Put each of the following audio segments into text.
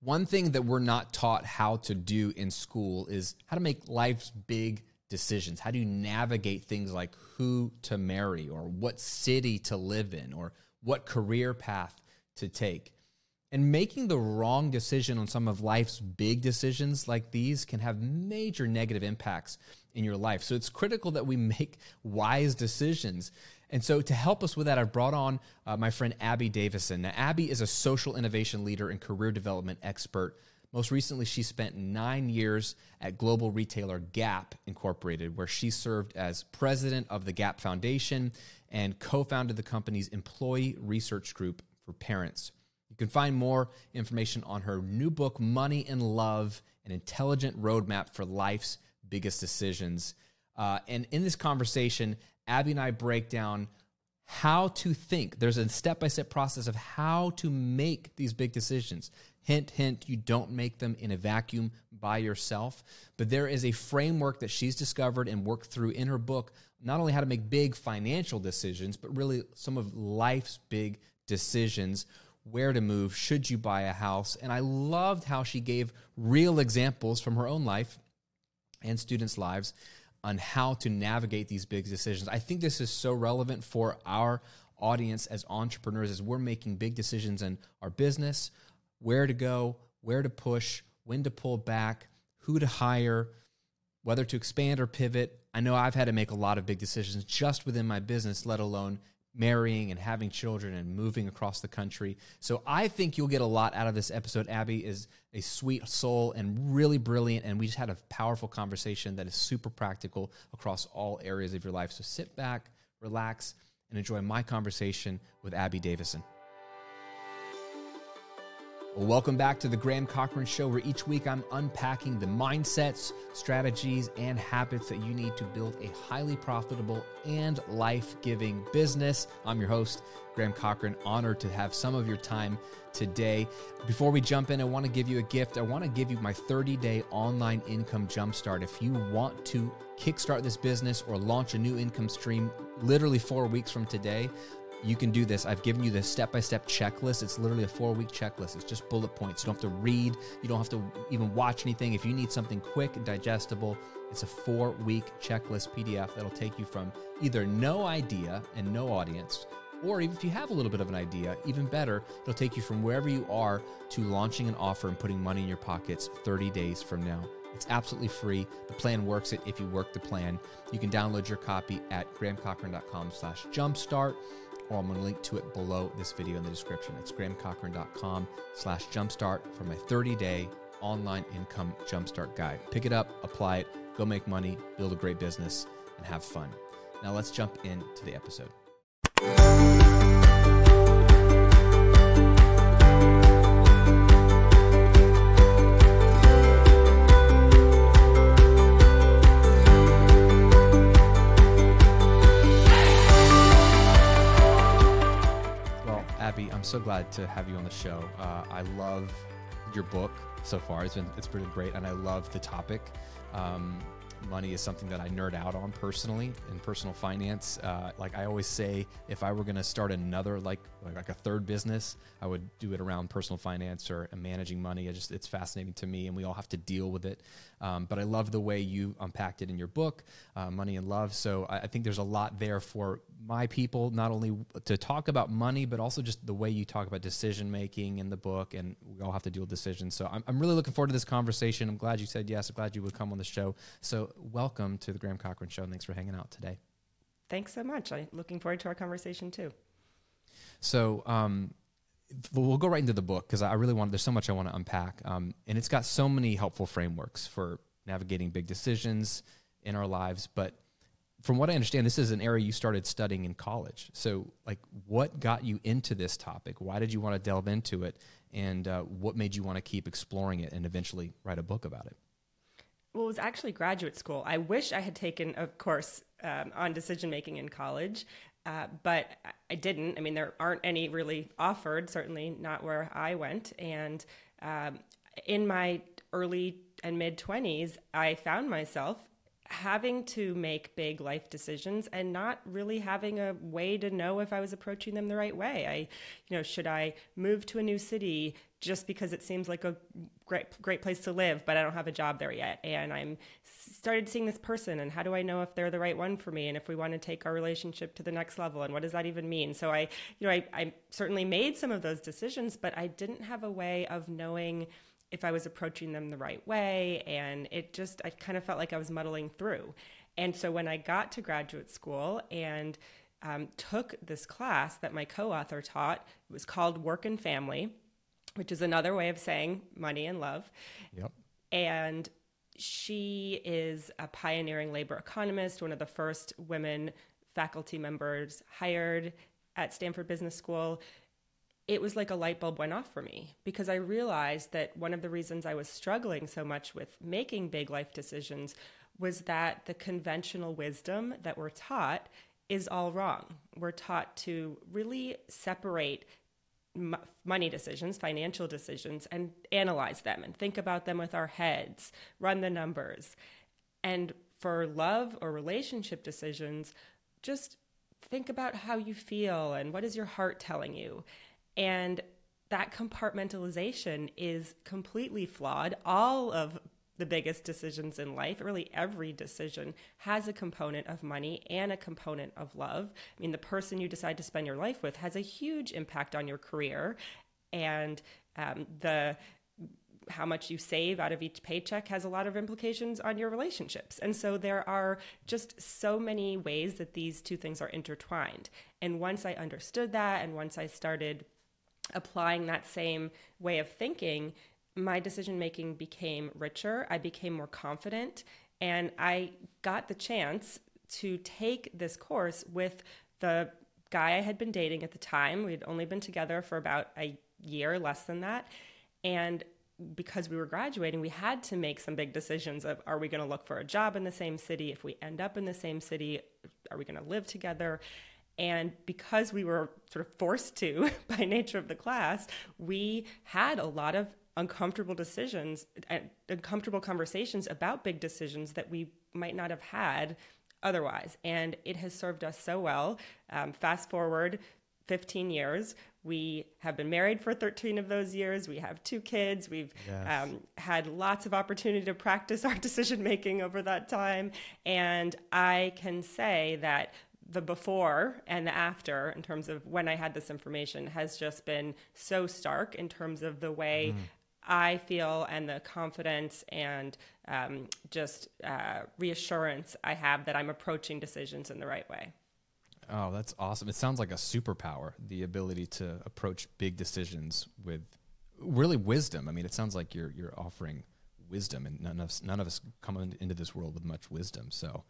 one thing that we're not taught how to do in school is how to make life's big decisions. How do you navigate things like who to marry or what city to live in or what career path to take? And making the wrong decision on some of life's big decisions like these can have major negative impacts in your life. So it's critical that we make wise decisions. And so, to help us with that, I've brought on uh, my friend Abby Davisson. Now, Abby is a social innovation leader and career development expert. Most recently, she spent nine years at global retailer Gap Incorporated, where she served as president of the Gap Foundation and co founded the company's employee research group for parents. You can find more information on her new book, Money and Love An Intelligent Roadmap for Life's Biggest Decisions. Uh, and in this conversation, Abby and I break down how to think. There's a step by step process of how to make these big decisions. Hint, hint, you don't make them in a vacuum by yourself, but there is a framework that she's discovered and worked through in her book, not only how to make big financial decisions, but really some of life's big decisions where to move, should you buy a house. And I loved how she gave real examples from her own life and students' lives on how to navigate these big decisions. I think this is so relevant for our audience as entrepreneurs as we're making big decisions in our business, where to go, where to push, when to pull back, who to hire, whether to expand or pivot. I know I've had to make a lot of big decisions just within my business, let alone marrying and having children and moving across the country. So I think you'll get a lot out of this episode. Abby is a sweet soul and really brilliant. And we just had a powerful conversation that is super practical across all areas of your life. So sit back, relax, and enjoy my conversation with Abby Davisson. Well, welcome back to the Graham Cochran Show, where each week I'm unpacking the mindsets, strategies, and habits that you need to build a highly profitable and life giving business. I'm your host, Graham Cochran. Honored to have some of your time today. Before we jump in, I want to give you a gift. I want to give you my 30 day online income jumpstart. If you want to kickstart this business or launch a new income stream literally four weeks from today, you can do this. I've given you the step by step checklist. It's literally a four week checklist. It's just bullet points. You don't have to read, you don't have to even watch anything. If you need something quick and digestible, it's a four week checklist PDF that'll take you from either no idea and no audience, or even if you have a little bit of an idea, even better, it'll take you from wherever you are to launching an offer and putting money in your pockets 30 days from now. It's absolutely free. The plan works it if you work the plan. You can download your copy at grahamcochran.com slash jumpstart or I'm going to link to it below this video in the description. It's grahamcochran.com slash jumpstart for my 30-day online income jumpstart guide. Pick it up, apply it, go make money, build a great business, and have fun. Now let's jump into the episode. Glad to have you on the show. Uh, I love your book so far. It's been it's been great, and I love the topic. Um, money is something that I nerd out on personally in personal finance. Uh, like I always say, if I were going to start another like like a third business, I would do it around personal finance or managing money. It just it's fascinating to me, and we all have to deal with it. Um, but I love the way you unpacked it in your book, uh, Money and Love. So I, I, think there's a lot there for my people, not only to talk about money, but also just the way you talk about decision making in the book, and we all have to deal with decisions. So I'm, I'm really looking forward to this conversation. I'm glad you said yes. I'm glad you would come on the show. So welcome to the Graham Cochran Show. And thanks for hanging out today. Thanks so much. I'm looking forward to our conversation too. So, um, we'll go right into the book because I really want. There's so much I want to unpack, um, and it's got so many helpful frameworks for navigating big decisions in our lives. But from what I understand, this is an area you started studying in college. So, like, what got you into this topic? Why did you want to delve into it? And uh, what made you want to keep exploring it and eventually write a book about it? Well, it was actually graduate school. I wish I had taken a course um, on decision making in college, uh, but I didn't. I mean, there aren't any really offered, certainly not where I went. And um, in my early and mid 20s, I found myself having to make big life decisions and not really having a way to know if I was approaching them the right way. I, you know, should I move to a new city just because it seems like a great great place to live, but I don't have a job there yet, and I'm started seeing this person, and how do I know if they're the right one for me, and if we want to take our relationship to the next level, and what does that even mean? So I, you know, I, I certainly made some of those decisions, but I didn't have a way of knowing if I was approaching them the right way. And it just, I kind of felt like I was muddling through. And so when I got to graduate school and um, took this class that my co author taught, it was called Work and Family, which is another way of saying money and love. Yep. And she is a pioneering labor economist, one of the first women faculty members hired at Stanford Business School it was like a light bulb went off for me because I realized that one of the reasons I was struggling so much with making big life decisions was that the conventional wisdom that we're taught is all wrong. We're taught to really separate money decisions, financial decisions, and analyze them and think about them with our heads, run the numbers. And for love or relationship decisions, just think about how you feel and what is your heart telling you. And that compartmentalization is completely flawed. All of the biggest decisions in life, really every decision, has a component of money and a component of love. I mean, the person you decide to spend your life with has a huge impact on your career, and um, the how much you save out of each paycheck has a lot of implications on your relationships. And so there are just so many ways that these two things are intertwined. And once I understood that, and once I started applying that same way of thinking, my decision making became richer. I became more confident. And I got the chance to take this course with the guy I had been dating at the time. We'd only been together for about a year, less than that. And because we were graduating, we had to make some big decisions of are we going to look for a job in the same city? If we end up in the same city, are we going to live together? And because we were sort of forced to by nature of the class, we had a lot of uncomfortable decisions, and uncomfortable conversations about big decisions that we might not have had otherwise. And it has served us so well. Um, fast forward 15 years. We have been married for 13 of those years. We have two kids. We've yes. um, had lots of opportunity to practice our decision making over that time. And I can say that the before and the after in terms of when I had this information has just been so stark in terms of the way mm. I feel and the confidence and um, just uh, reassurance I have that I'm approaching decisions in the right way. Oh, that's awesome. It sounds like a superpower, the ability to approach big decisions with really wisdom. I mean, it sounds like you're you're offering wisdom and none of us, none of us come into this world with much wisdom. So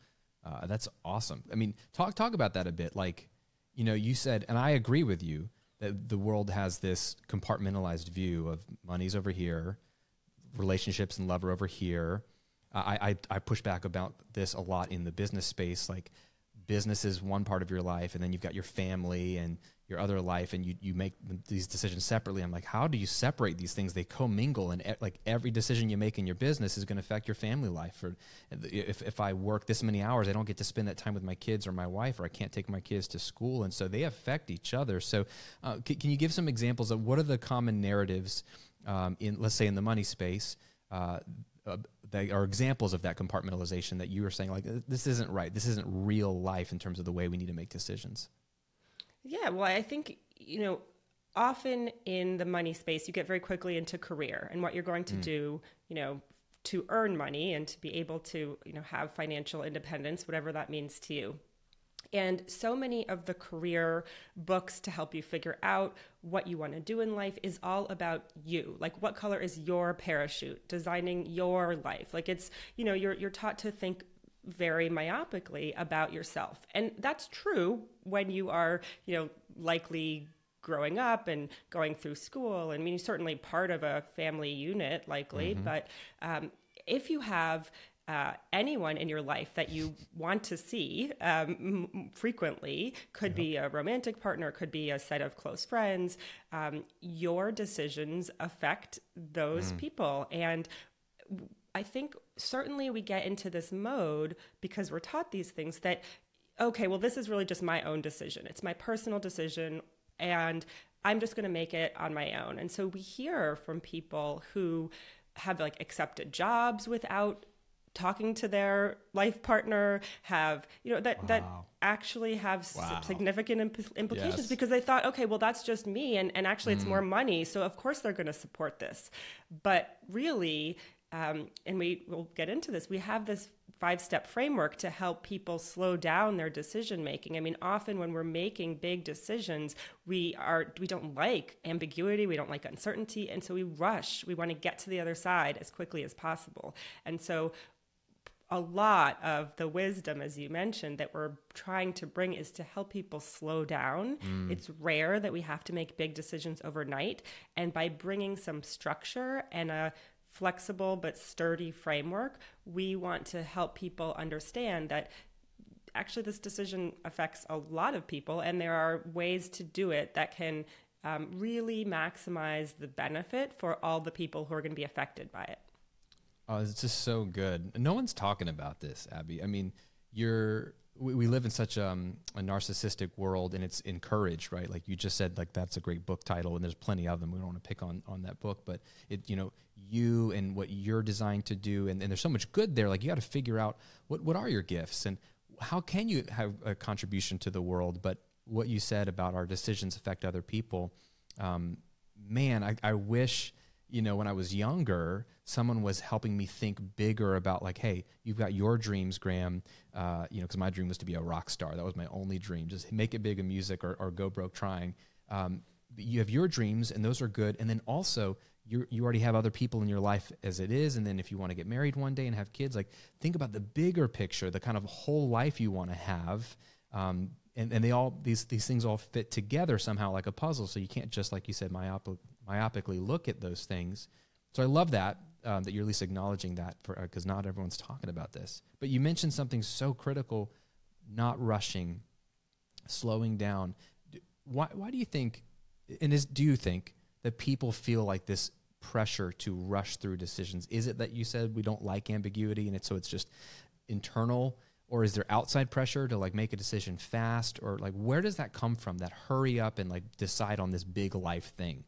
uh, that's awesome. I mean, talk talk about that a bit. Like, you know, you said, and I agree with you that the world has this compartmentalized view of money's over here, relationships and love are over here. I, I I push back about this a lot in the business space. Like, business is one part of your life, and then you've got your family and your other life and you, you make these decisions separately. I'm like, how do you separate these things? They commingle and like every decision you make in your business is going to affect your family life. Or if, if I work this many hours, I don't get to spend that time with my kids or my wife, or I can't take my kids to school. And so they affect each other. So uh, can, can, you give some examples of what are the common narratives um, in, let's say in the money space, uh, uh, that are examples of that compartmentalization that you were saying like this isn't right this isn't real life in terms of the way we need to make decisions yeah, well, I think, you know, often in the money space, you get very quickly into career and what you're going to mm. do, you know, to earn money and to be able to, you know, have financial independence, whatever that means to you. And so many of the career books to help you figure out what you want to do in life is all about you. Like what color is your parachute? Designing your life. Like it's, you know, you're you're taught to think very myopically about yourself. And that's true when you are, you know, likely growing up and going through school. I mean, certainly part of a family unit, likely, mm-hmm. but um, if you have uh, anyone in your life that you want to see um, frequently could be a romantic partner could be a set of close friends um, your decisions affect those mm. people and I think certainly we get into this mode because we're taught these things that, okay, well, this is really just my own decision. It's my personal decision. And I'm just going to make it on my own. And so we hear from people who have like accepted jobs without talking to their life partner have you know that wow. that actually have wow. significant imp- implications yes. because they thought okay well that's just me and and actually it's mm. more money so of course they're going to support this but really um, and we will get into this we have this five step framework to help people slow down their decision making i mean often when we're making big decisions we are we don't like ambiguity we don't like uncertainty and so we rush we want to get to the other side as quickly as possible and so a lot of the wisdom, as you mentioned, that we're trying to bring is to help people slow down. Mm. It's rare that we have to make big decisions overnight. And by bringing some structure and a flexible but sturdy framework, we want to help people understand that actually this decision affects a lot of people, and there are ways to do it that can um, really maximize the benefit for all the people who are going to be affected by it. Oh, it's just so good. No one's talking about this, Abby. I mean, you're we, we live in such um, a narcissistic world, and it's encouraged, right? Like you just said, like that's a great book title, and there's plenty of them. We don't want to pick on on that book, but it, you know, you and what you're designed to do, and, and there's so much good there. Like you got to figure out what what are your gifts, and how can you have a contribution to the world. But what you said about our decisions affect other people, um, man, I, I wish you know, when I was younger, someone was helping me think bigger about like, hey, you've got your dreams, Graham. Uh, you know, because my dream was to be a rock star. That was my only dream. Just make it big in music or, or go broke trying. Um, you have your dreams, and those are good. And then also, you you already have other people in your life as it is. And then if you want to get married one day and have kids, like think about the bigger picture, the kind of whole life you want to have. Um, and, and they all these these things all fit together somehow like a puzzle. So you can't just like you said myopic, myopically look at those things. So I love that um, that you're at least acknowledging that for because uh, not everyone's talking about this. But you mentioned something so critical: not rushing, slowing down. Why why do you think? And is do you think that people feel like this pressure to rush through decisions? Is it that you said we don't like ambiguity and it's so it's just internal? or is there outside pressure to like make a decision fast or like where does that come from that hurry up and like decide on this big life thing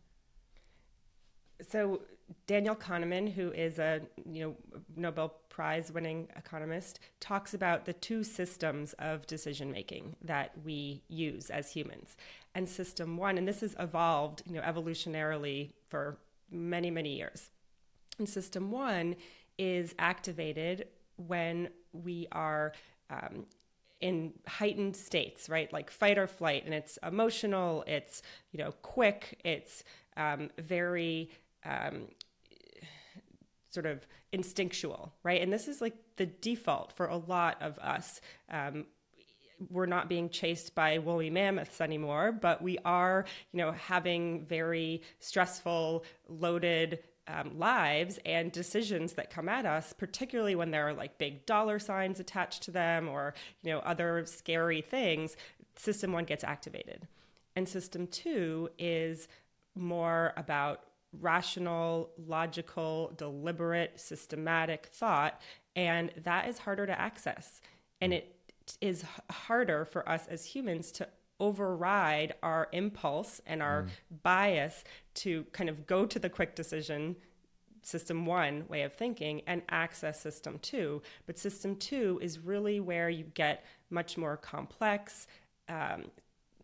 so Daniel Kahneman, who is a you know Nobel Prize winning economist, talks about the two systems of decision making that we use as humans. And system one, and this has evolved you know evolutionarily for many many years. And system one is activated when we are um, in heightened states, right? Like fight or flight, and it's emotional, it's you know quick, it's um, very um, sort of instinctual, right? And this is like the default for a lot of us. Um, we're not being chased by woolly mammoths anymore, but we are, you know, having very stressful, loaded um, lives and decisions that come at us, particularly when there are like big dollar signs attached to them or, you know, other scary things. System one gets activated. And system two is more about rational, logical, deliberate, systematic thought. And that is harder to access. And it is harder for us as humans to override our impulse and our mm. bias to kind of go to the quick decision system one way of thinking and access system two. But system two is really where you get much more complex, um,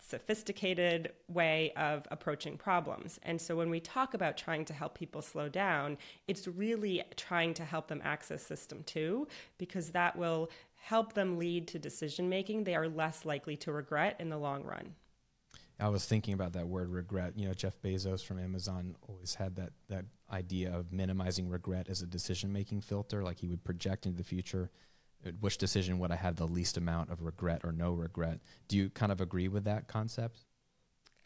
sophisticated way of approaching problems. And so when we talk about trying to help people slow down, it's really trying to help them access system two, because that will help them lead to decision making they are less likely to regret in the long run. I was thinking about that word regret. You know, Jeff Bezos from Amazon always had that that idea of minimizing regret as a decision making filter. Like he would project into the future which decision would I have the least amount of regret or no regret? Do you kind of agree with that concept?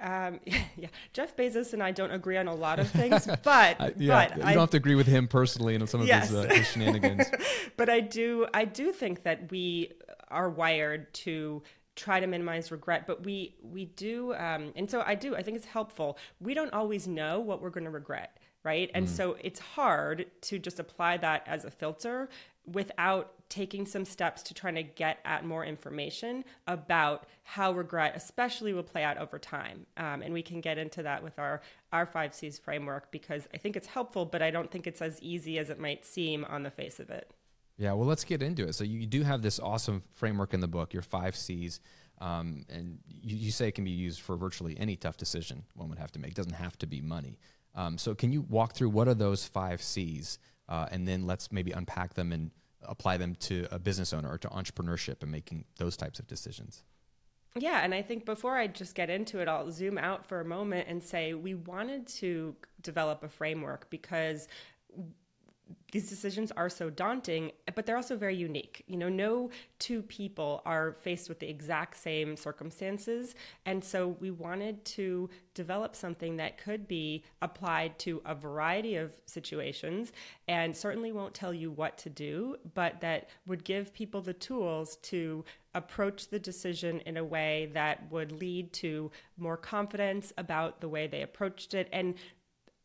Um, yeah, Jeff Bezos and I don't agree on a lot of things, but I, yeah, but you don't have to agree with him personally in some of yes. his, uh, his shenanigans. but I do, I do think that we are wired to try to minimize regret but we we do um, and so i do i think it's helpful we don't always know what we're going to regret right? And so it's hard to just apply that as a filter without taking some steps to trying to get at more information about how regret especially will play out over time. Um, and we can get into that with our our five c's framework because i think it's helpful but i don't think it's as easy as it might seem on the face of it. Yeah well let's get into it. So you do have this awesome framework in the book your five c's um, and you, you, say it can be used for virtually any tough decision one would have to make. It doesn't have to be money. Um, so can you walk through what are those five c's uh, and then let's maybe unpack them and apply them to a business owner or to entrepreneurship and making those types of decisions. Yeah, and I think before I just get into it, I'll zoom out for a moment and say we wanted to develop a framework because these decisions are so daunting, but they're also very unique. You know, no two people are faced with the exact same circumstances. And so we wanted to develop something that could be applied to a variety of situations and certainly won't tell you what to do, but that would give people the tools to approach the decision in a way that would lead to more confidence about the way they approached it and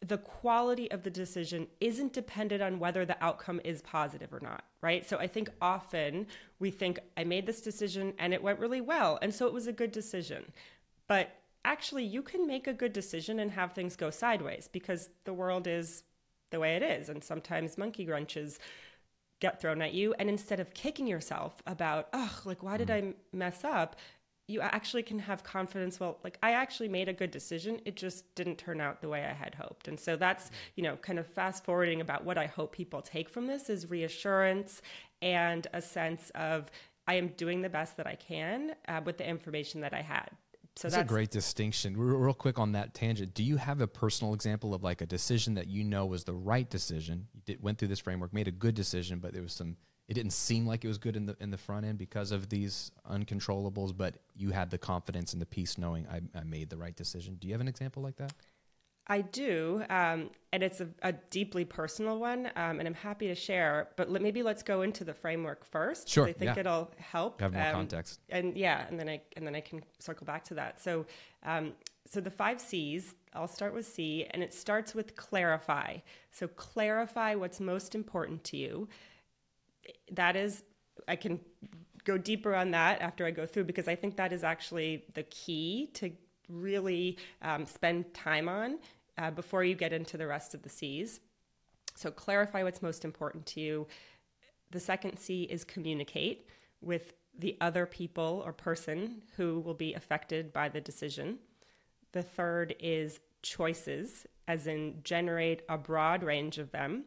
the quality of the decision isn't dependent on whether the outcome is positive or not, right? So I think often we think, I made this decision and it went really well. And so it was a good decision. But actually, you can make a good decision and have things go sideways because the world is the way it is. And sometimes monkey wrenches get thrown at you. And instead of kicking yourself about, oh, like, why did mm-hmm. I mess up? You actually can have confidence well like i actually made a good decision it just didn't turn out the way i had hoped and so that's you know kind of fast forwarding about what i hope people take from this is reassurance and a sense of i am doing the best that i can uh, with the information that i had so that's, that's, a great distinction. Real, real quick on that tangent, do you have a personal example of like a decision that you know was the right decision? You did, went through this framework, made a good decision, but there was some it didn't seem like it was good in the in the front end because of these uncontrollables, but you had the confidence and the peace knowing I, I made the right decision. Do you have an example like that? I do, um, and it's a, a, deeply personal one, um, and I'm happy to share. But let, maybe let's go into the framework first. Sure, I think yeah. it'll help. Have more um, context, and yeah, and then I and then I can circle back to that. So, um, so the five C's. I'll start with C, and it starts with clarify. So clarify what's most important to you that is, I can go deeper on that after I go through because I think that is actually the key to really um, spend time on uh, before you get into the rest of the C's. So clarify what's most important to you. The second C is communicate with the other people or person who will be affected by the decision. The third is choices, as in generate a broad range of them.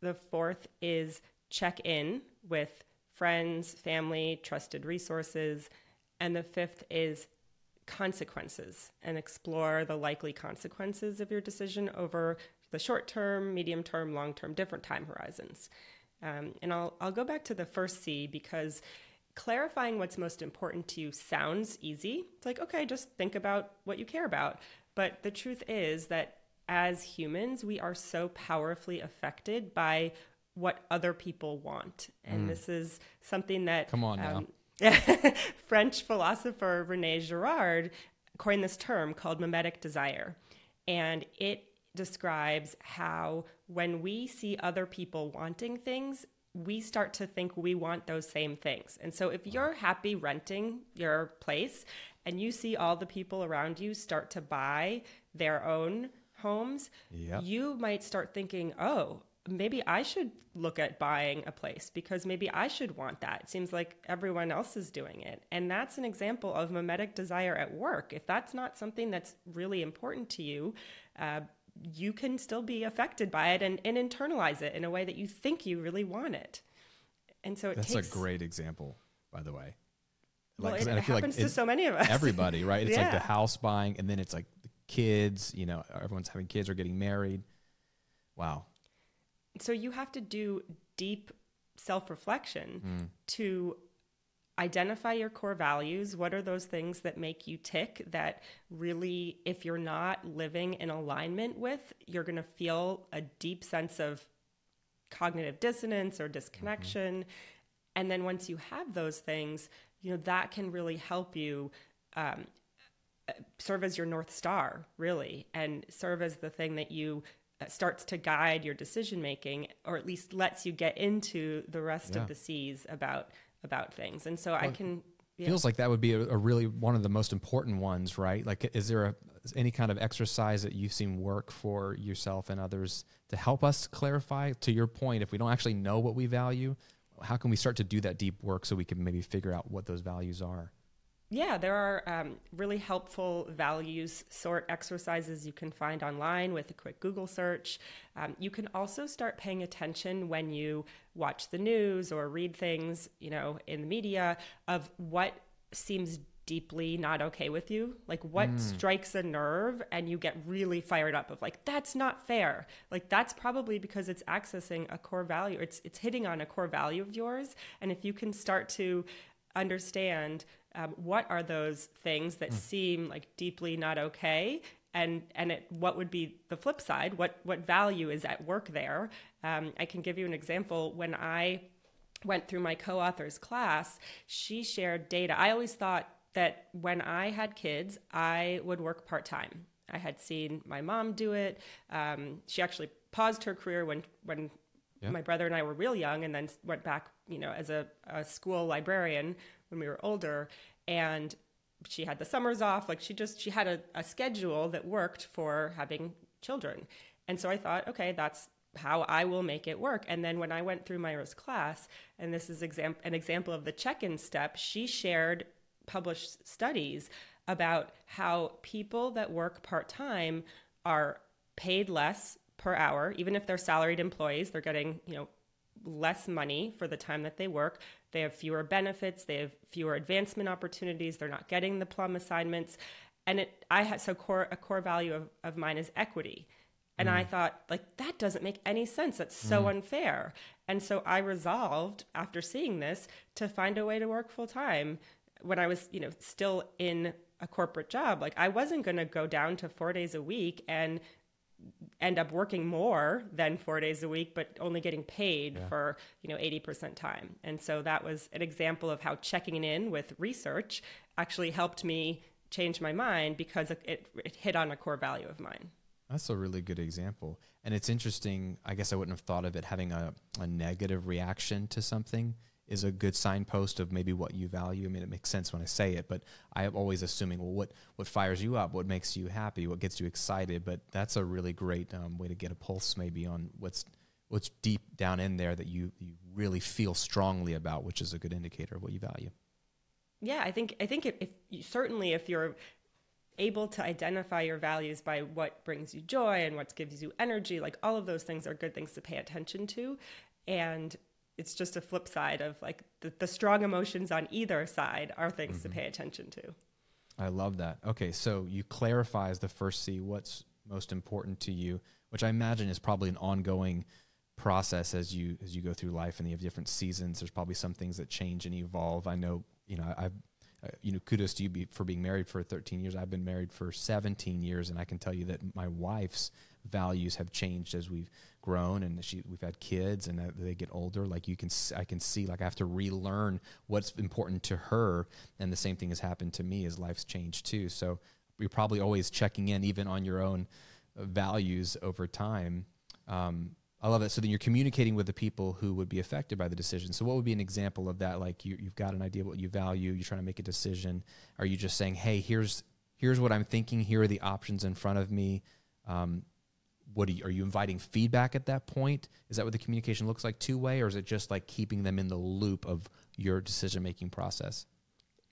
The fourth is check in with friends, family, trusted resources. And the fifth is consequences and explore the likely consequences of your decision over the short term, medium term, long term, different time horizons. Um, and I'll, I'll go back to the first C because clarifying what's most important to you sounds easy. It's like, okay, just think about what you care about. But the truth is that as humans, we are so powerfully affected by what other people want. And mm. this is something that come on um, now. French philosopher Rene Girard coined this term called mimetic desire. And it describes how when we see other people wanting things, we start to think we want those same things. And so if you're happy renting your place and you see all the people around you start to buy their own homes, yep. you might start thinking, oh, maybe I should look at buying a place because maybe I should want that. It seems like everyone else is doing it. And that's an example of mimetic desire at work. If that's not something that's really important to you, uh, you can still be affected by it and, and internalize it in a way that you think you really want it. And so it that's takes, a great example, by the way. Like, well, it, it happens like to so many of us. Everybody, right? It's yeah. like the house buying, and then it's like the kids. You know, everyone's having kids or getting married. Wow, so you have to do deep self reflection mm. to identify your core values. What are those things that make you tick that really, if you're not living in alignment with, you're going to feel a deep sense of cognitive dissonance or disconnection. Mm-hmm. And then once you have those things, you know, that can really help you um, serve as your North Star, really, and serve as the thing that you starts to guide your decision making or at least lets you get into the rest Yeah. of the C's about about things. And so I can yeah. Feels like that would be a, a really one of the most important ones, right? Like, is there a, any kind of exercise that you've seen work for yourself and others to help us clarify? To your point, if we don't actually know what we value, how can we start to do that deep work so we can maybe figure out what those values are? Yeah, there are um, really helpful values sort exercises you can find online with a quick Google search. Um, you can also start paying attention when you watch the news or read things, you know, in the media of what seems deeply not okay with you. Like what strikes a nerve and you get really fired up of like that's not fair. Like that's probably because it's accessing a core value. It's it's hitting on a core value of yours. And if you can start to understand um, what are those things that seem like deeply not okay? And and it, what would be the flip side? What what value is at work there? Um, i can give you an example. When i went through my co-author's class she shared data. I always thought that when i had kids i would work part-time. I had seen my mom do it. Um, she actually paused her career when when Yeah. my brother and i were real young and then went back you know as a, a school librarian when we were older. And she had the summers off like she just she had a, a schedule that worked for having children. And so i thought okay that's how i will make it work. And then when i went through myra's class and this is exam- an example of the check-in step she shared published studies about how people that work part-time are paid less per hour even if they're salaried employees they're getting you know less money for the time that they work. They have fewer benefits. They have fewer advancement opportunities. They're not getting the plum assignments. And it, I had so core a core value of, of mine is equity. And I mm. thought, like, that doesn't make any sense. That's so mm. unfair. And so I resolved after seeing this to find a way to work full time when I was, you know, still in a corporate job. Like I wasn't going to go down to four days a week and end up working more than four days a week, but only getting paid for you know eighty percent time. And so that was an example of how checking in with research actually helped me change my mind because it, it, it hit on a core value of mine. That's a really good example. And it's interesting. I guess I wouldn't have thought of it having a, a negative reaction to something is a good signpost of maybe what you value. I mean, it makes sense when I say it, but I am always assuming, well, what, what fires you up? What makes you happy? What gets you excited? But that's a really great um, way to get a pulse maybe on what's, what's deep down in there that you, you really feel strongly about, which is a good indicator of what you value. Yeah, I think I think if, if certainly if you're able to identify your values by what brings you joy and what gives you energy, like all of those things are good things to pay attention to, and it's just a flip side of like the, the strong emotions on either side are things to pay attention to. I love that. Okay, so you clarify as the first C what's most important to you, which I imagine is probably an ongoing process as you as you go through life and you have different seasons. There's probably some things that change and evolve. I know, you know, I've uh, you know, kudos to you be, for being married for 13 years. I've been married for 17 years, and I can tell you that my wife's values have changed as we've grown and she, we've had kids and they get older. Like you can, i can see, like I have to relearn what's important to her, and the same thing has happened to me as life's changed too. So you're probably always checking in, even on your own uh, values over time. Um, I love that. So then you're communicating with the people who would be affected by the decision. So what would be an example of that? Like you, you've got an idea what you value. You're trying to make a decision. Are you just saying, "Hey, here's here's what I'm thinking. Here are the options in front of me." Um, what are you, are you inviting feedback at that point? Is that what the communication looks like two way, or is it just like keeping them in the loop of your decision making process?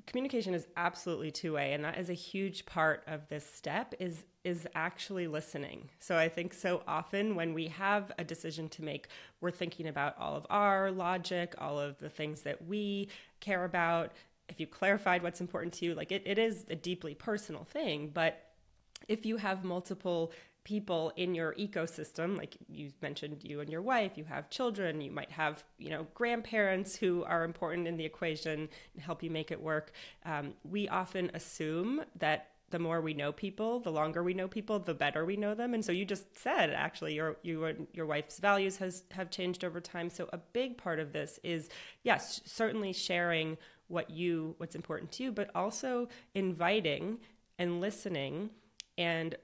communication is absolutely two way and that is a huge part of this step is is actually listening so i think so often when we have a decision to make we're thinking about all of our logic all of the things that we care about if you clarified what's important to you like it, it is a deeply personal thing but if you have multiple people in your ecosystem like you mentioned you and your wife you have children you might have you know grandparents who are important in the equation and help you make it work. Um, we often assume that the more we know people the longer we know people the better we know them. And so you just said actually your you and your wife's values has have changed over time. So a big part of this is yes certainly sharing what you what's important to you but also inviting and listening and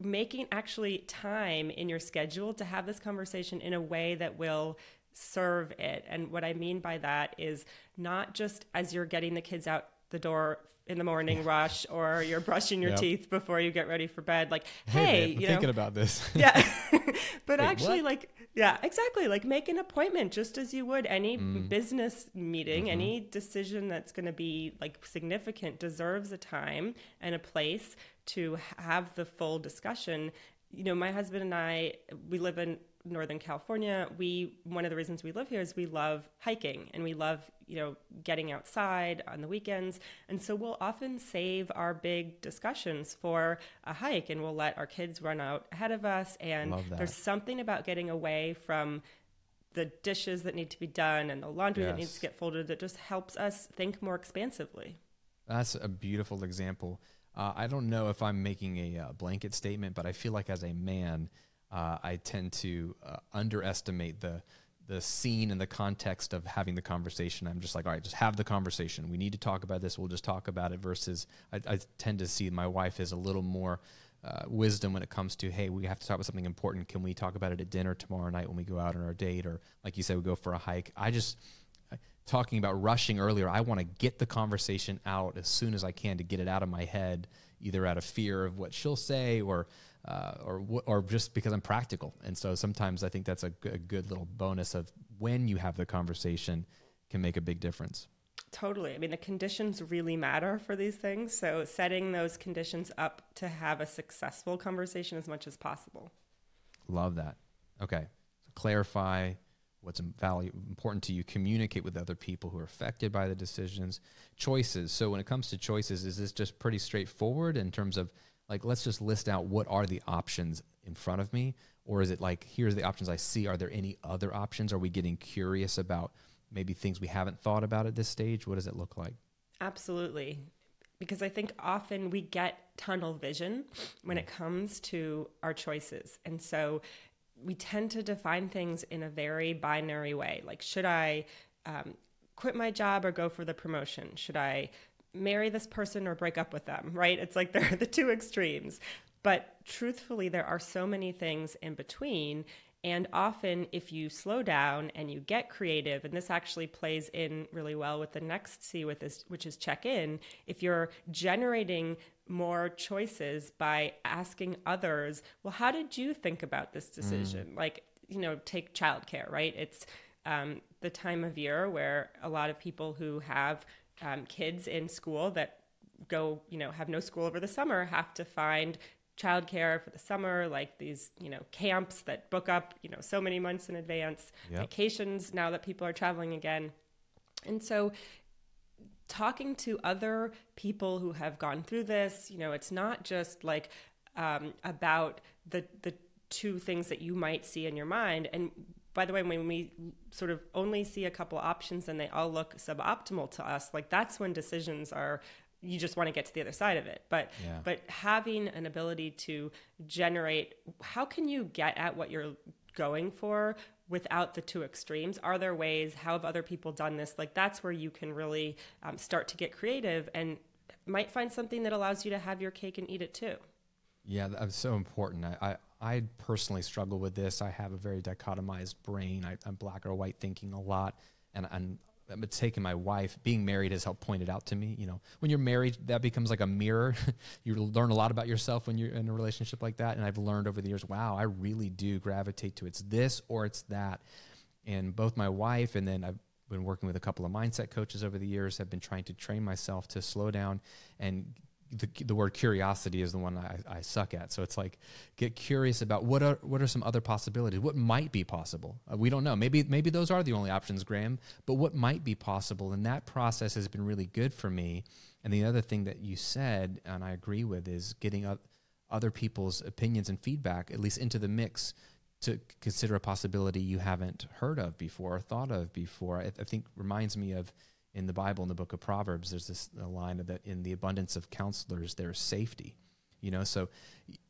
making actually time in your schedule to have this conversation in a way that will serve it. And what I mean by that is not just as you're getting the kids out the door in the morning rush or you're brushing your yep. teeth before you get ready for bed like hey, hey babe, you know thinking about this yeah but Wait, actually what? like yeah exactly like make an appointment just as you would any mm. business meeting mm-hmm. any decision that's going to be like significant deserves a time and a place to have the full discussion you know my husband and i we live in Northern California, we one of the reasons we live here is we love hiking and we love, you know, getting outside on the weekends. And so we'll often save our big discussions for a hike and we'll let our kids run out ahead of us and there's something about getting away from the dishes that need to be done and the laundry yes. that needs to get folded that just helps us think more expansively. That's a beautiful example. Uh, I don't know if I'm making a uh, blanket statement, but I feel like as a man, uh, I tend to uh, underestimate the the scene and the context of having the conversation. I'm just like, all right, just have the conversation. We need to talk about this. We'll just talk about it. Versus, I, I tend to see my wife is a little more uh, wisdom when it comes to, hey, we have to talk about something important. Can we talk about it at dinner tomorrow night when we go out on our date, or like you said, we go for a hike? I just talking about rushing earlier. I want to get the conversation out as soon as I can to get it out of my head, either out of fear of what she'll say or uh, or or just because I'm practical. And so sometimes I think that's a, g- a good little bonus of when you have the conversation can make a big difference. Totally. I mean, the conditions really matter for these things. So setting those conditions up to have a successful conversation as much as possible. Love that. Okay. So clarify what's value important to you communicate with other people who are affected by the decisions. Choices. So when it comes to choices is this just pretty straightforward in terms of like let's just list out what are the options in front of me? Or is it like here's the options i see. Are there any other options? Are we getting curious about maybe things we haven't thought about at this stage? What does it look like? Absolutely. Because i think often we get tunnel vision when it mm. comes to our choices. And so we tend to define things in a very binary way like should i um, quit my job or go for the promotion should i marry this person or break up with them, right? It's like they're the two extremes. But truthfully, there are so many things in between. And often, if you slow down and you get creative, and this actually plays in really well with the next C with this, which is check in. If you're generating more choices by asking others, well, how did you think about this decision? Mm. Like, you know, take childcare, right? It's um, the time of year where a lot of people who have um, kids in school that go, you know, have no school over the summer have to find childcare for the summer, like these, you know, camps that book up, you know, so many months in advance, yep. vacations now that people are traveling again. And so talking to other people who have gone through this, you know, it's not just like um, about the the two things that you might see in your mind. And by the way, when we sort of only see a couple options and they all look suboptimal to us, like that's when decisions are you just want to get to the other side of it. But yeah. but having an ability to generate how can you get at what you're going for without the two extremes? Are there ways? How have other people done this? Like that's where you can really um, start to get creative and might find something that allows you to have your cake and eat it too. Yeah, that's so important. I, I personally struggle with this. I have a very dichotomized brain. I, am black or white thinking a lot, and, and I'm taking my wife. Being married has helped point it out to me. You know, when you're married, that becomes like a mirror. you learn a lot about yourself when you're in a relationship like that. And I've learned over the years, wow, I really do gravitate to it's this or it's that. And both my wife and then I've been working with a couple of mindset coaches over the years have been trying to train myself to slow down and the, the word curiosity is the one I, I suck at. So it's like get curious about what are what are some other possibilities? What might be possible? Uh, we don't know. Maybe maybe those are the only options, Graham. But what might be possible? And that process has been really good for me. And the other thing that you said, and I agree with, is getting other people's opinions and feedback at least into the mix to consider a possibility you haven't heard of before or thought of before. I, I think reminds me of in the Bible, in the book of Proverbs, there's this line that in the abundance of counselors, there's safety. You know, so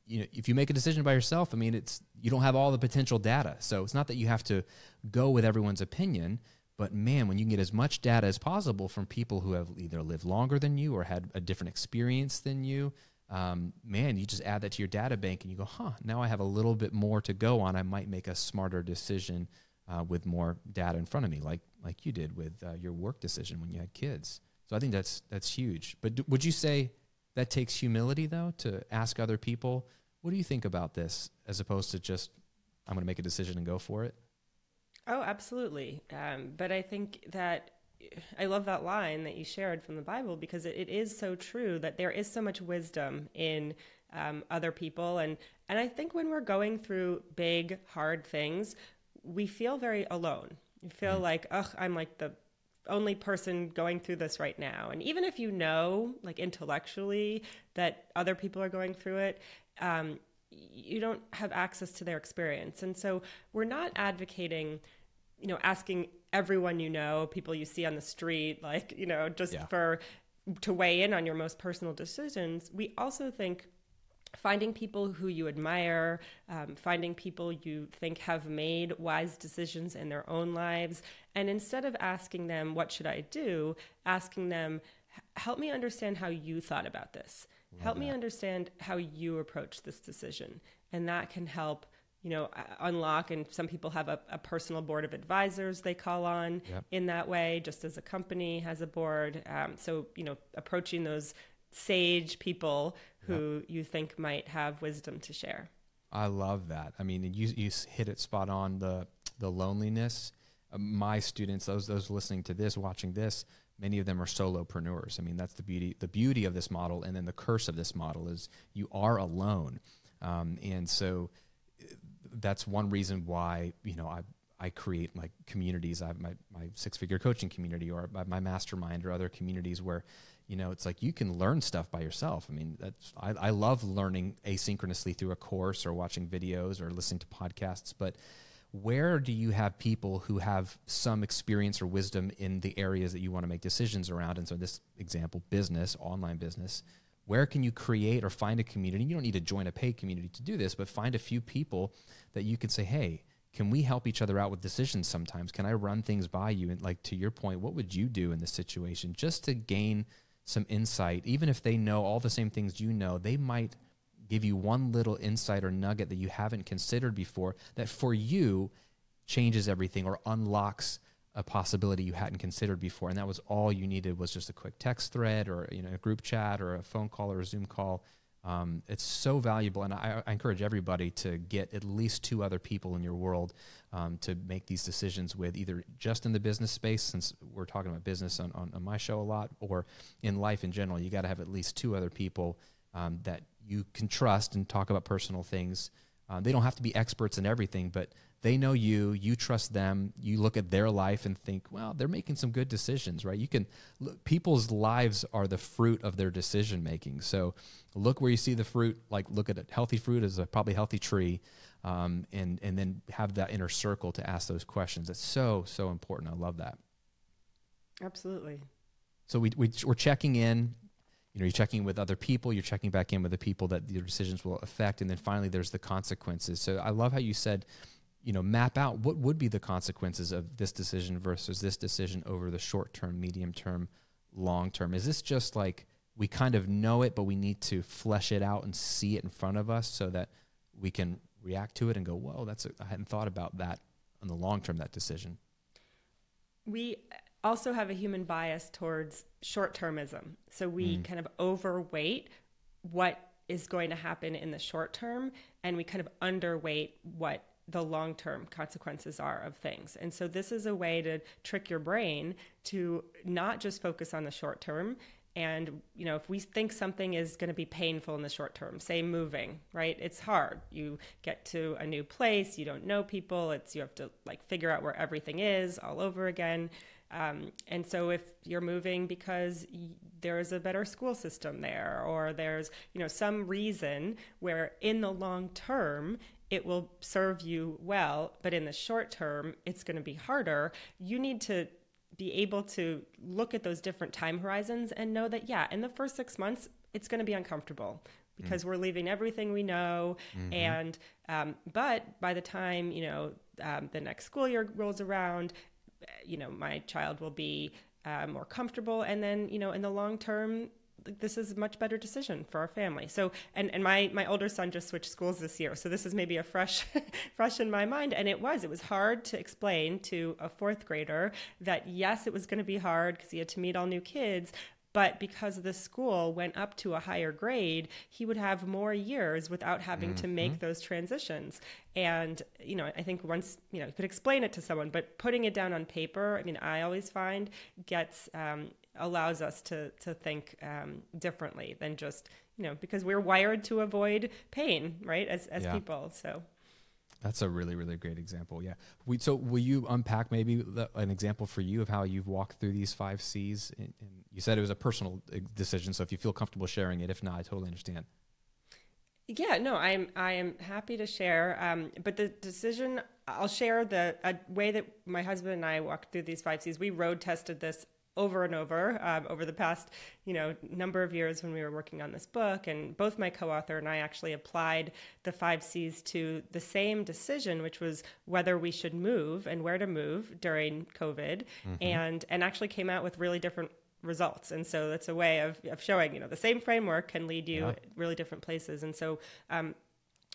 you know, if you make a decision by yourself, I mean, it's you don't have all the potential data. So it's not that you have to go with everyone's opinion, but man, when you can get as much data as possible from people who have either lived longer than you or had a different experience than you, um, man, you just add that to your data bank and you go, huh, now I have a little bit more to go on. I might make a smarter decision uh, with more data in front of me, like like you did with uh, your work decision when you had kids. So I think that's that's huge. But would you say that takes humility though to ask other people, what do you think about this, as opposed to just I'm going to make a decision and go for it? Oh, absolutely. Um, but I think that I love that line that you shared from the Bible because it, it is so true that there is so much wisdom in um, other people, and and I think when we're going through big hard things, we feel very alone. You feel mm. like, ugh, I'm like the only person going through this right now. And even if you know, like intellectually, that other people are going through it, um, you don't have access to their experience. And so we're not advocating, you know, asking everyone you know, people you see on the street, like, you know, just yeah. for to weigh in on your most personal decisions. We also think finding people who you admire, um, finding people you think have made wise decisions in their own lives. And instead of asking them, What should I do? asking them, Help me understand how you thought about this. Love help that. me understand how you approach this decision. And that can help you know unlock and some people have a, a personal board of advisors they call on yep. in that way just as a company has a board um, so you know approaching those sage people who yep. you think might have wisdom to share. I love that. I mean you, you hit it spot on the the loneliness. Uh, my students those those listening to this watching this many of them are solopreneurs. I mean that's the beauty the beauty of this model and then the curse of this model is you are alone. Um, and so that's one reason why you know I I create like communities. I have my my six figure coaching community or my mastermind or other communities where you know it's like you can learn stuff by yourself. I mean that's I, I love learning asynchronously through a course or watching videos or listening to podcasts, but where do you have people who have some experience or wisdom in the areas that you want to make decisions around? And so, this example, business, online business, where can you create or find a community? You don't need to join a paid community to do this, but find a few people that you can say, hey, can we help each other out with decisions sometimes? Can I run things by you? And like to your point, what would you do in this situation just to gain some insight? Even if they know all the same things you know, they might give you one little insight or nugget that you haven't considered before that for you changes everything or unlocks a possibility you hadn't considered before and that was all you needed was just a quick text thread or you know a group chat or a phone call or a zoom call um, it's so valuable and I, I, encourage everybody to get at least two other people in your world um, to make these decisions with either just in the business space since we're talking about business on, on, on my show a lot or in life in general. You got to have at least two other people um, that you can trust and talk about personal things. Uh, they don't have to be experts in everything but they know you you trust them you look at their life and think well they're making some good decisions right? You can look, people's lives are the fruit of their decision making so look where you see the fruit like look at a healthy fruit as a probably healthy tree um, and and then have that inner circle to ask those questions. It's so so important. I love that. Absolutely. So we, we we're checking in. You know you're checking with other people you're checking back in with the people that your decisions will affect and then finally there's the consequences. So i love how you said you know map out what would be the consequences of this decision versus this decision over the short term medium term long term? Is this just like we kind of know it but we need to flesh it out and see it in front of us so that we can react to it and go whoa that's a, I hadn't thought about that in the long term that decision. We also have a human bias towards short termism so we mm. kind of overweight what is going to happen in the short term and we kind of underweight what the long term consequences are of things. And so, this is a way to trick your brain to not just focus on the short term. And, you know, if we think something is going to be painful in the short term, say moving, right? It's hard. You get to a new place, you don't know people, it's you have to like figure out where everything is all over again. Um, and so if you're moving because y- there's a better school system there or there's you know some reason where in the long term it will serve you well, but in the short term, it's going to be harder. You need to be able to look at those different time horizons and know that, yeah, in the first six months, it's going to be uncomfortable because mm we're leaving everything we know. Mm-hmm. And, um, but by the time, you know, um, the next school year rolls around, you know, my child will be uh, more comfortable. And then, you know, in the long term, this is a much better decision for our family. So, and, and my, my older son just switched schools this year. So this is maybe a fresh, fresh in my mind. And it was, it was hard to explain to a fourth grader that yes, it was going to be hard because he had to meet all new kids, but because the school went up to a higher grade, he would have more years without having mm-hmm. to make mm-hmm. those transitions. And, you know, I think once, you know, you could explain it to someone, but putting it down on paper, I mean, I always find gets, um, allows us to, to think um, differently than just, you know, because we're wired to avoid pain, right, as, as yeah. people. So. That's a really, really great example. Yeah. We, so, will you unpack maybe the, an example for you of how you've walked through these five C's? And, you said it was a personal uh, decision, so if you feel comfortable sharing it, if not, I totally understand. Yeah, no, I'm I am happy to share. Um, but the decision, I'll share the a way that my husband and I walked through these five C's. We road tested this over and over um, over the past you know number of years when we were working on this book and both my co-author and i actually applied the five c's to the same decision which was whether we should move and where to move during covid mm-hmm. and and actually came out with really different results and so that's a way of, of showing you know the same framework can lead you yeah. really different places and so um,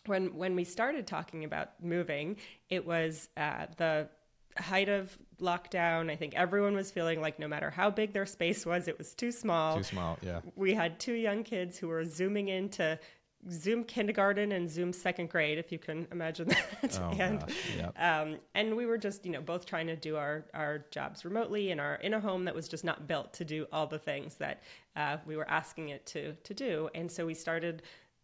when when we started talking about moving it was uh, the height of lockdown, I think everyone was feeling like no matter how big their space was, it was too small. Too small, yeah. We had two young kids who were zooming into Zoom kindergarten and Zoom second grade, if you can imagine that. Oh, and yep. um, and we were just, you know, both trying to do our our jobs remotely in our in a home that was just not built to do all the things that uh, we were asking it to to do. And so we started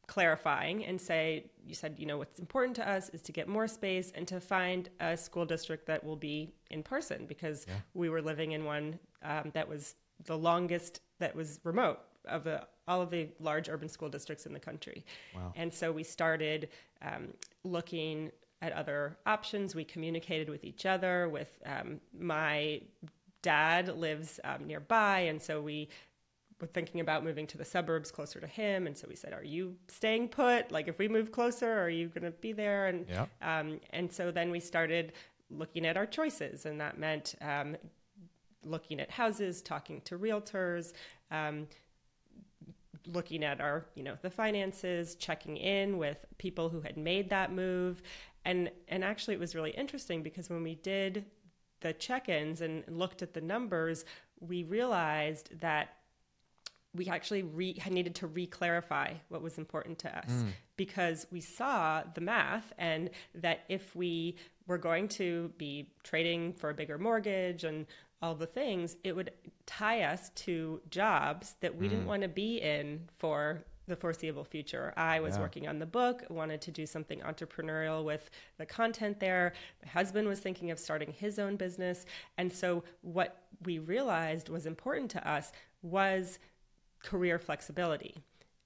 clarifying and say, you said, you know, what's important to us is to get more space and to find a school district that will be in person because yeah. we were living in one um, that was the longest that was remote of the all of the large urban school districts in the country. Wow. And so we started um, looking at other options. We communicated with each other. With um, my dad lives um, nearby, and so we were thinking about moving to the suburbs closer to him. And so we said, "Are you staying put? Like, if we move closer, are you going to be there?" And yeah. um, and so then we started looking at our choices, and that meant um, looking at houses, talking to realtors. Um, looking at our you know the finances checking in with people who had made that move and and actually it was really interesting because when we did the check-ins and looked at the numbers we realized that we actually re- needed to re-clarify what was important to us mm. because we saw the math and that if we were going to be trading for a bigger mortgage and all the things it would tie us to jobs that we mm. didn't want to be in for the foreseeable future. I was yeah. working on the book, wanted to do something entrepreneurial with the content there. My husband was thinking of starting his own business. And so, what we realized was important to us was career flexibility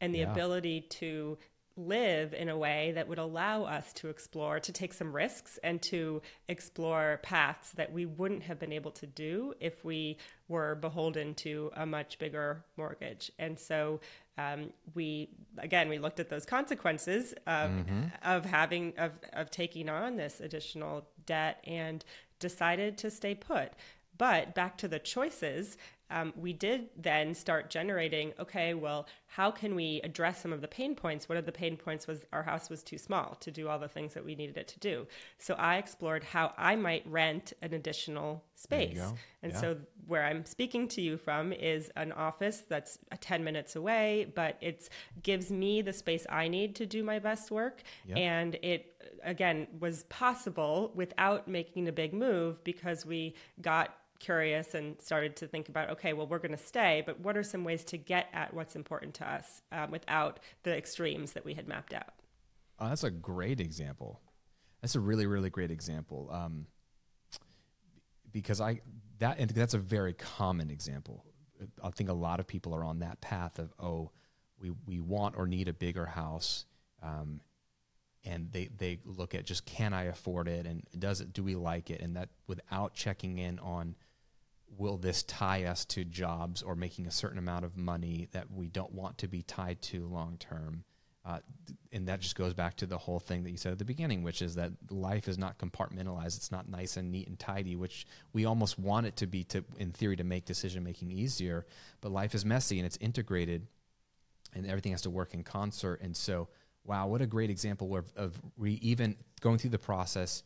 and the yeah. ability to live in a way that would allow us to explore, to take some risks and to explore paths that we wouldn't have been able to do if we were beholden to a much bigger mortgage. And so um, we, again, we looked at those consequences of, mm-hmm. of having, of, of taking on this additional debt and decided to stay put. But back to the choices, um, we did then start generating okay well how can we address some of the pain points? One of the pain points? Was our house was too small to do all the things that we needed it to do. So i explored how i might rent an additional space. and yeah. so where i'm speaking to you from is an office that's 10 minutes away but it gives me the space i need to do my best work. Yep. and it again was possible without making a big move because we got curious and started to think about okay well we're going to stay but what are some ways to get at what's important to us um, without the extremes that we had mapped out? Oh, that's a great example. That's a really really great example um, because i that and that's a very common example. I think a lot of people are on that path of oh we, we want or need a bigger house um, and they, they look at just can I afford it and does it do we like it? And that without checking in on will this tie us to jobs or making a certain amount of money that we don't want to be tied to long term? Uh, and that just goes back to the whole thing that you said at the beginning, which is that life is not compartmentalized. It's not nice and neat and tidy, which we almost want it to be to, in theory, to make decision making easier. But life is messy and it's integrated. and everything has to work in concert. And so, wow, what a great example of, of re, even going through the process,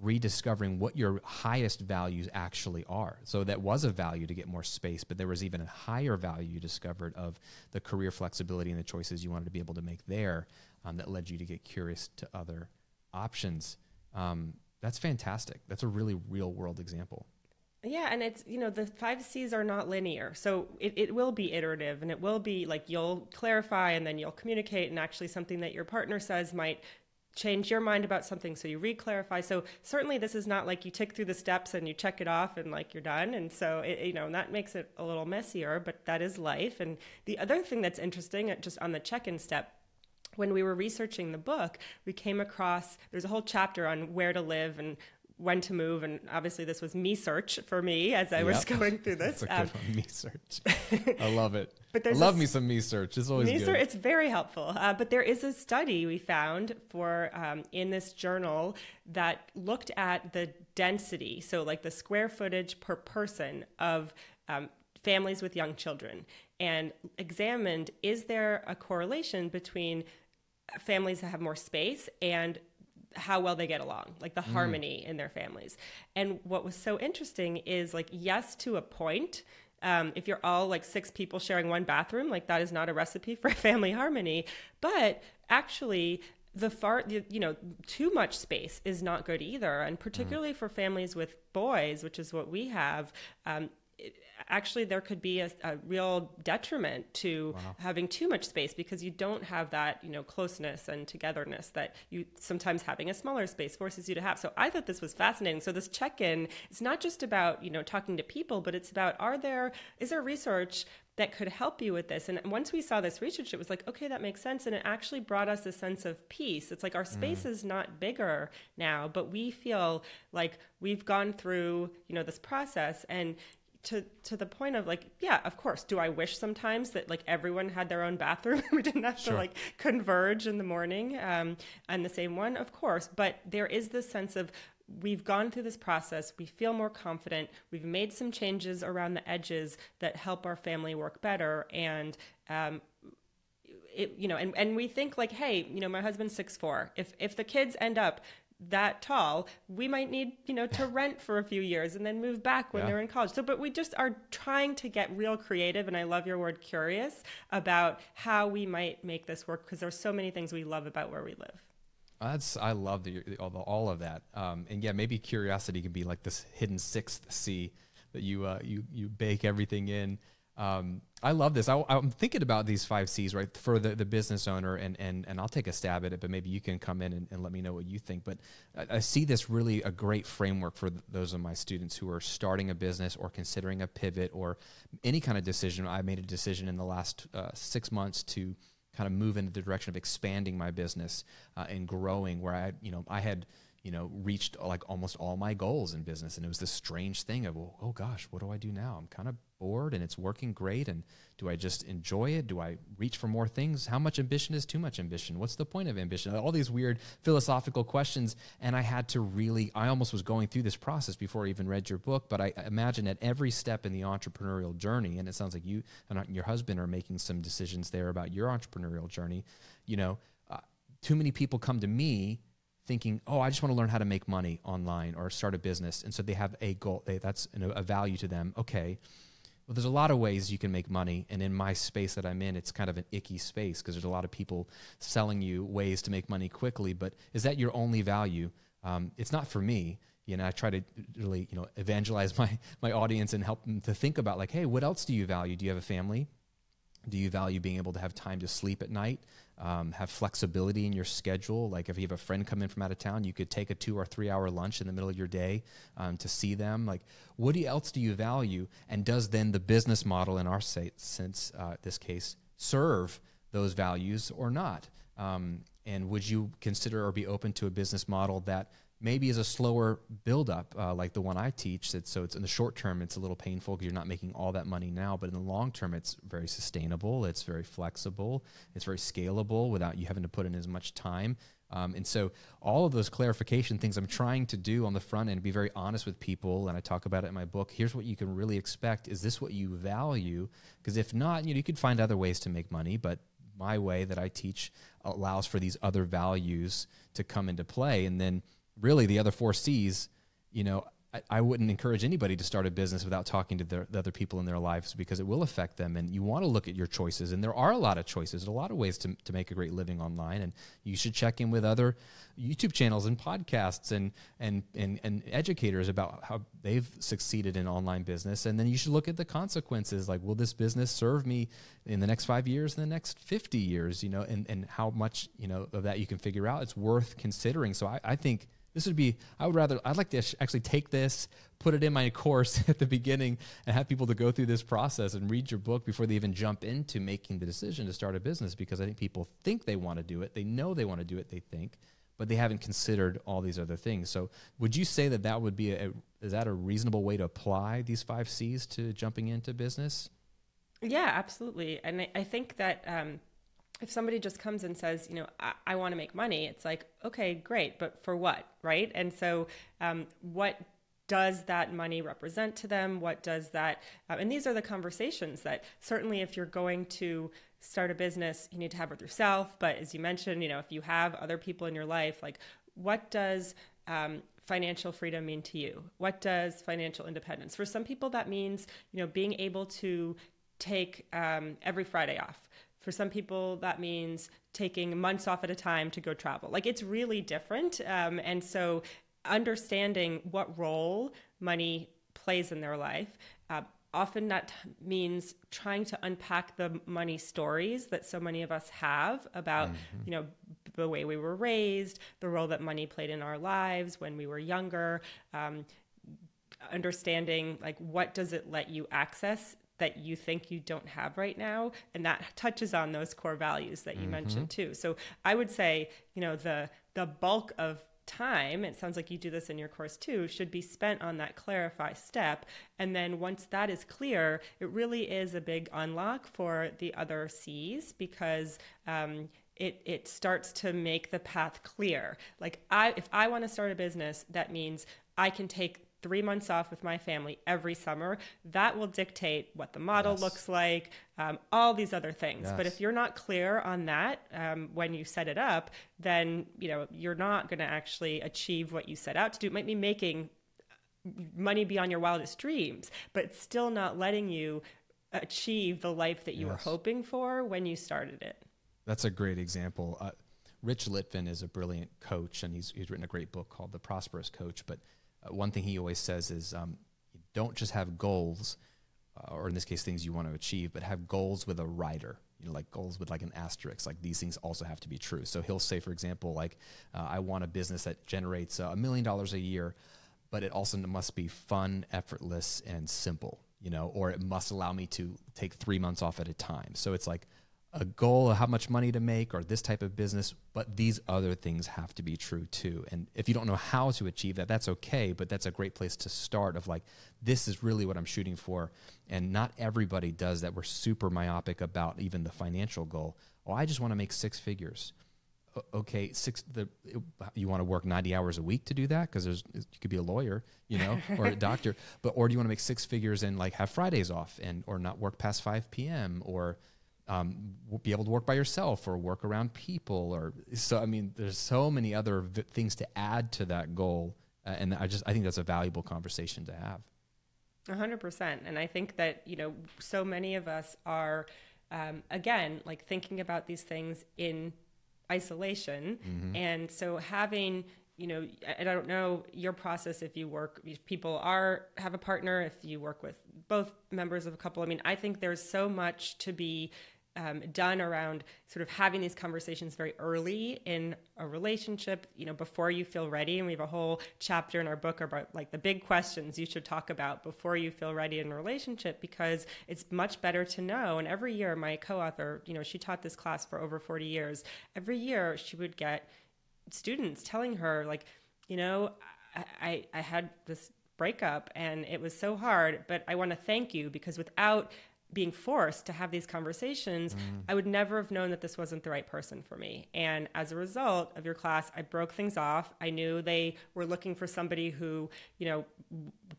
rediscovering what your highest values actually are. So that was a value to get more space, but there was even a higher value you discovered of the career flexibility and the choices you wanted to be able to make there um, that led you to get curious to other options. Um, that's fantastic. That's a really real world example. Yeah, and it's you know the five C's are not linear, so it, it will be iterative, and it will be like you'll clarify, and then you'll communicate, and actually something that your partner says might change your mind about something, so you re-clarify. So certainly this is not like you tick through the steps and you check it off and like you're done, and so it, you know that makes it a little messier, but that is life. And the other thing that's interesting, uh, just on the check-in step when we were researching the book, we came across there's a whole chapter on where to live and when to move, and obviously this was me search for me as I yep. was going through this. That's a good um, one, me search. I love it. but there's I love me some me search. It's always me good. Search, it's very helpful. Uh, but there is a study we found for um, in this journal that looked at the density, so like the square footage per person of um, families with young children, and examined is there a correlation between families that have more space and how well they get along, like the mm. harmony in their families. And what was so interesting is like, yes, to a point. Um, if you're all like six people sharing one bathroom, like that is not a recipe for family harmony. But actually, the far you know too much space is not good either and particularly mm. for families with boys which is what we have um, actually there could be a, a real detriment to wow. having too much space because you don't have that you know closeness and togetherness that you sometimes having a smaller space forces you to have so i thought this was fascinating so this check-in it's not just about you know talking to people but it's about are there is there research that could help you with this. And once we saw this research, it was like, okay, that makes sense. And it actually brought us a sense of peace. It's like our space mm. is not bigger now, but we feel like we've gone through, you know, this process and to to the point of like yeah of course do i wish sometimes that like everyone had their own bathroom we didn't have sure. to like converge in the morning um, and the same one of course but there is this sense of we've gone through this process we feel more confident we've made some changes around the edges that help our family work better and um, it, you know, and, and we think like, hey, you know, my husband's six four. If if the kids end up that tall, we might need, you know, to rent for a few years and then move back when yeah. they're in college. So, but we just are trying to get real creative. And I love your word curious about how we might make this work because there's so many things we love about where we live. That's I love the, all of that, um, and yeah, maybe curiosity can be like this hidden sixth C that you uh, you you bake everything in. Um, I love this. I, am thinking about these five C's, right, for the, the business owner, and, and, and I'll take a stab at it, but maybe you can come in and, and let me know what you think. But I, I, see this really a great framework for those of my students who are starting a business or considering a pivot or any kind of decision. I made a decision in the last uh, six months to kind of move into the direction of expanding my business uh, and growing where I, you know, I had – you know, reached like almost all my goals in business. And it was this strange thing of, well, oh gosh, what do I do now? I'm kind of bored and it's working great. And do I just enjoy it? Do I reach for more things? How much ambition is too much ambition? What's the point of ambition? All these weird philosophical questions. And I had to really, I almost was going through this process before I even read your book. But I imagine at every step in the entrepreneurial journey, and it sounds like you and your husband are making some decisions there about your entrepreneurial journey, you know, uh, too many people come to me thinking, oh, I just want to learn how to make money online or start a business. And so they have a goal, they, that's a value to them. Okay. Well, there's a lot of ways you can make money. And in my space that I'm in, it's kind of an icky space because there's a lot of people selling you ways to make money quickly. But is that your only value? Um, it's not for me. You know, I try to really, you know, evangelize my, my audience and help them to think about like, hey, what else do you value? Do you have a family? Do you value being able to have time to sleep at night? Um, have flexibility in your schedule. Like if you have a friend come in from out of town, you could take a two or three hour lunch in the middle of your day um, to see them. Like, what else do you value? And does then the business model in our sense, uh, this case, serve those values or not? Um, and would you consider or be open to a business model that maybe is a slower buildup, uh, like the one I teach. It's, so it's in the short term, it's a little painful because you're not making all that money now, but in the long term, it's very sustainable, it's very flexible, it's very scalable without you having to put in as much time. Um, and so all of those clarification things I'm trying to do on the front end, be very honest with people, and I talk about it in my book. Here's what you can really expect. Is this what you value? Because if not, you know, you could find other ways to make money, but my way that I teach allows for these other values to come into play. And then really the other four C's, you know, I, wouldn't encourage anybody to start a business without talking to the, the, other people in their lives because it will affect them. And you want to look at your choices. And there are a lot of choices, a lot of ways to, to make a great living online. And you should check in with other YouTube channels and podcasts and, and, and, and educators about how they've succeeded in online business. And then you should look at the consequences. Like, will this business serve me in the next five years, in the next 50 years, you know, and, and how much, you know, of that you can figure out. It's worth considering. So I, I think – this would be, I would rather, I'd like to actually take this, put it in my course at the beginning, and have people to go through this process and read your book before they even jump into making the decision to start a business because I think people think they want to do it. They know they want to do it, they think, but they haven't considered all these other things. So would you say that that would be a, is that a reasonable way to apply these five C's to jumping into business? Yeah, absolutely. And I, I think that, um, if somebody just comes and says, you know, I, I want to make money, it's like, okay, great, but for what, right? And so, um, what does that money represent to them? What does that, uh, and these are the conversations that certainly if you're going to start a business, you need to have with yourself. But as you mentioned, you know, if you have other people in your life, like what does um, financial freedom mean to you? What does financial independence? For some people, that means, you know, being able to take um, every Friday off. For some people, that means taking months off at a time to go travel. Like it's really different. Um, and so, understanding what role money plays in their life. Uh, often that means trying to unpack the money stories that so many of us have about mm-hmm. you know the way we were raised the role that money played in our lives when we were younger um, understanding like what does it let you access that you think you don't have right now and that touches on those core values that you mm-hmm. mentioned too. So i would say you know the the bulk of time it sounds like you do this in your course too should be spent on that clarify step. And then once that is clear it really is a big unlock for the other c's because um, it, it starts to make the path clear. Like i if i want to start a business that means i can take three months off with my family every summer. That will dictate what the model yes. looks like, um, all these other things. Yes. But if you're not clear on that um, when you set it up, then you know you're not going to actually achieve what you set out to do. It might be making money beyond your wildest dreams, but still not letting you achieve the life that you yes. were hoping for when you started it. That's a great example. Uh, Rich Litvin is a brilliant coach, and he's he's written a great book called The Prosperous Coach. But uh, one thing he always says is um, don't just have goals, uh, or in this case, things you want to achieve, but have goals with a rider. You know, like goals with like an asterisk. Like these things also have to be true. So he'll say, for example, like uh, I want a business that generates a million dollars a year, but it also must be fun, effortless, and simple. You know, or it must allow me to take three months off at a time. So it's like a goal of how much money to make or this type of business, but these other things have to be true too. And if you don't know how to achieve that, that's okay, but that's a great place to start of like, this is really what I'm shooting for. And not everybody does that. We're super myopic about even the financial goal. Oh, I just want to make six figures. Okay, six. The you want to work ninety hours a week to do that because there's you could be a lawyer, you know, or a doctor, but or do you want to make six figures and like have Fridays off and or not work past five p.m. or um, be able to work by yourself or work around people or so i mean there's so many other v- things to add to that goal uh, and i just i think that's a valuable conversation to have. 100% and i think that you know so many of us are um, again like thinking about these things in isolation. Mm-hmm. and so having you know i don't know your process if you work if people are have a partner if you work with both members of a couple. I mean i think there's so much to be um, done around sort of having these conversations very early in a relationship, you know, before you feel ready. And we have a whole chapter in our book about like the big questions you should talk about before you feel ready in a relationship because it's much better to know. And every year, my co author, you know, she taught this class for over 40 years. Every year, she would get students telling her, like, you know, I, I, I had this breakup and it was so hard, but I want to thank you because without being forced to have these conversations, mm. I would never have known that this wasn't the right person for me. And as a result of your class, I broke things off. I knew they were looking for somebody who, you know,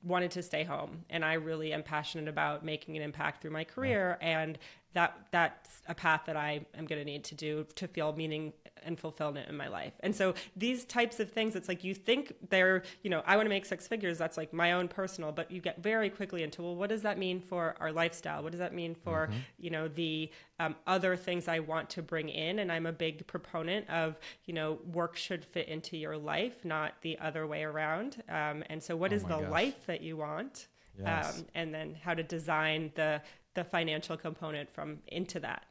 wanted to stay home. And I really am passionate about making an impact through my career. Yeah. And that that's a path that I am going to need to do to feel meaning and fulfillment in my life. And so these types of things, it's like you think they're, you know, I want to make six figures. That's like my own personal, but you get very quickly into, well, what does that mean for our lifestyle? What does that mean for, mm-hmm. you know, the um, other things I want to bring in? And I'm a big proponent of, you know, work should fit into your life, not the other way around. Um, and so, what oh is the gosh. life that you want? Yes. Um, and then how to design the the financial component from into that.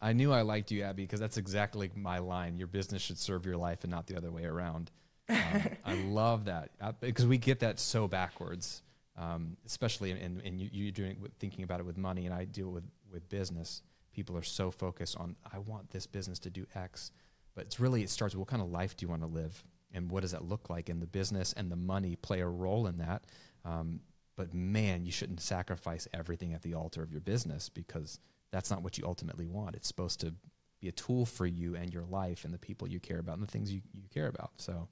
I knew I liked you, Abby, because that's exactly my line. Your business should serve your life and not the other way around. Um, I love that because we get that so backwards, um, especially in, in, you, you doing thinking about it with money, and I deal with with business. People are so focused on I want this business to do X, but it's really it starts with what kind of life do you want to live, and what does that look like, and the business and the money play a role in that. Um, but man, you shouldn't sacrifice everything at the altar of your business because that's not what you ultimately want. It's supposed to be a tool for you and your life and the people you care about and the things you, you care about. So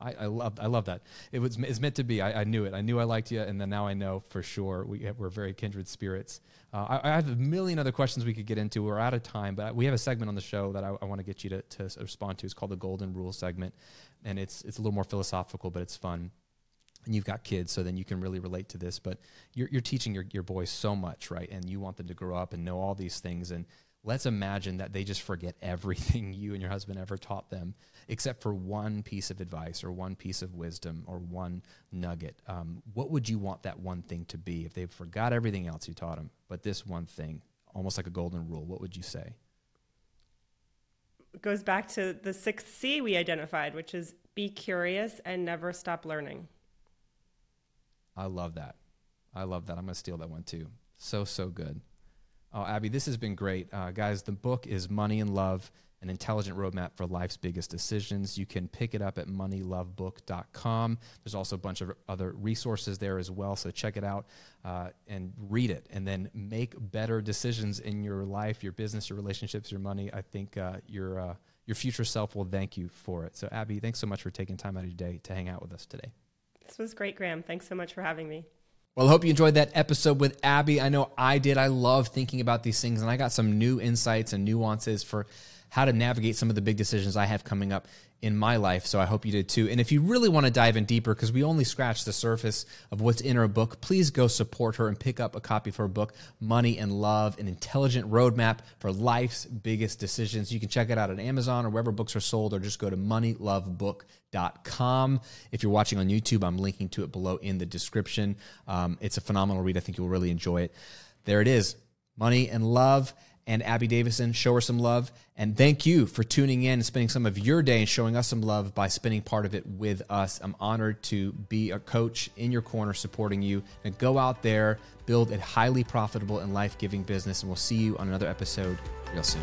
I, I love I love that. It was it's meant to be. I, I, knew it. I knew I liked you, and then now I know for sure we we're very kindred spirits. Uh, I, I, have a million other questions we could get into. We're out of time, but we have a segment on the show that I, I want to get you to, to respond to. It's called the Golden Rule segment, and it's it's a little more philosophical, but it's fun and you've got kids, so then you can really relate to this. But you're, you're teaching your, your boys so much, right? And you want them to grow up and know all these things. And let's imagine that they just forget everything you and your husband ever taught them, except for one piece of advice or one piece of wisdom or one nugget. Um, what would you want that one thing to be if they forgot everything else you taught them, but this one thing, almost like a golden rule? What would you say? Goes back to the sixth C we identified, which is be curious and never stop learning. I love that. I love that. I'm going to steal that one too. So, so good. Oh, Abby, this has been great. Uh, guys, the book is Money and Love An Intelligent Roadmap for Life's Biggest Decisions. You can pick it up at moneylovebook.com. There's also a bunch of other resources there as well. So check it out uh, and read it and then make better decisions in your life, your business, your relationships, your money. I think uh, your, uh, your future self will thank you for it. So, Abby, thanks so much for taking time out of your day to hang out with us today. This was great, Graham. Thanks so much for having me. Well, I hope you enjoyed that episode with Abby. I know I did. I love thinking about these things, and I got some new insights and nuances for how to navigate some of the big decisions I have coming up in my life. So I hope you did too. And if you really want to dive in deeper, because we only scratched the surface of what's in her book, please go support her and pick up a copy of her book, Money and Love, an intelligent roadmap for life's biggest decisions. You can check it out at Amazon or wherever books are sold, or just go to moneylovebook.com. If you're watching on YouTube, I'm linking to it below in the description. Um, it's a phenomenal read. I think you'll really enjoy it. There it is Money and Love and Abby Davisson. Show her some love. And thank you for tuning in and spending some of your day and showing us some love by spending part of it with us. I'm honored to be a coach in your corner supporting you. And go out there, build a highly profitable and life giving business. And we'll see you on another episode real soon.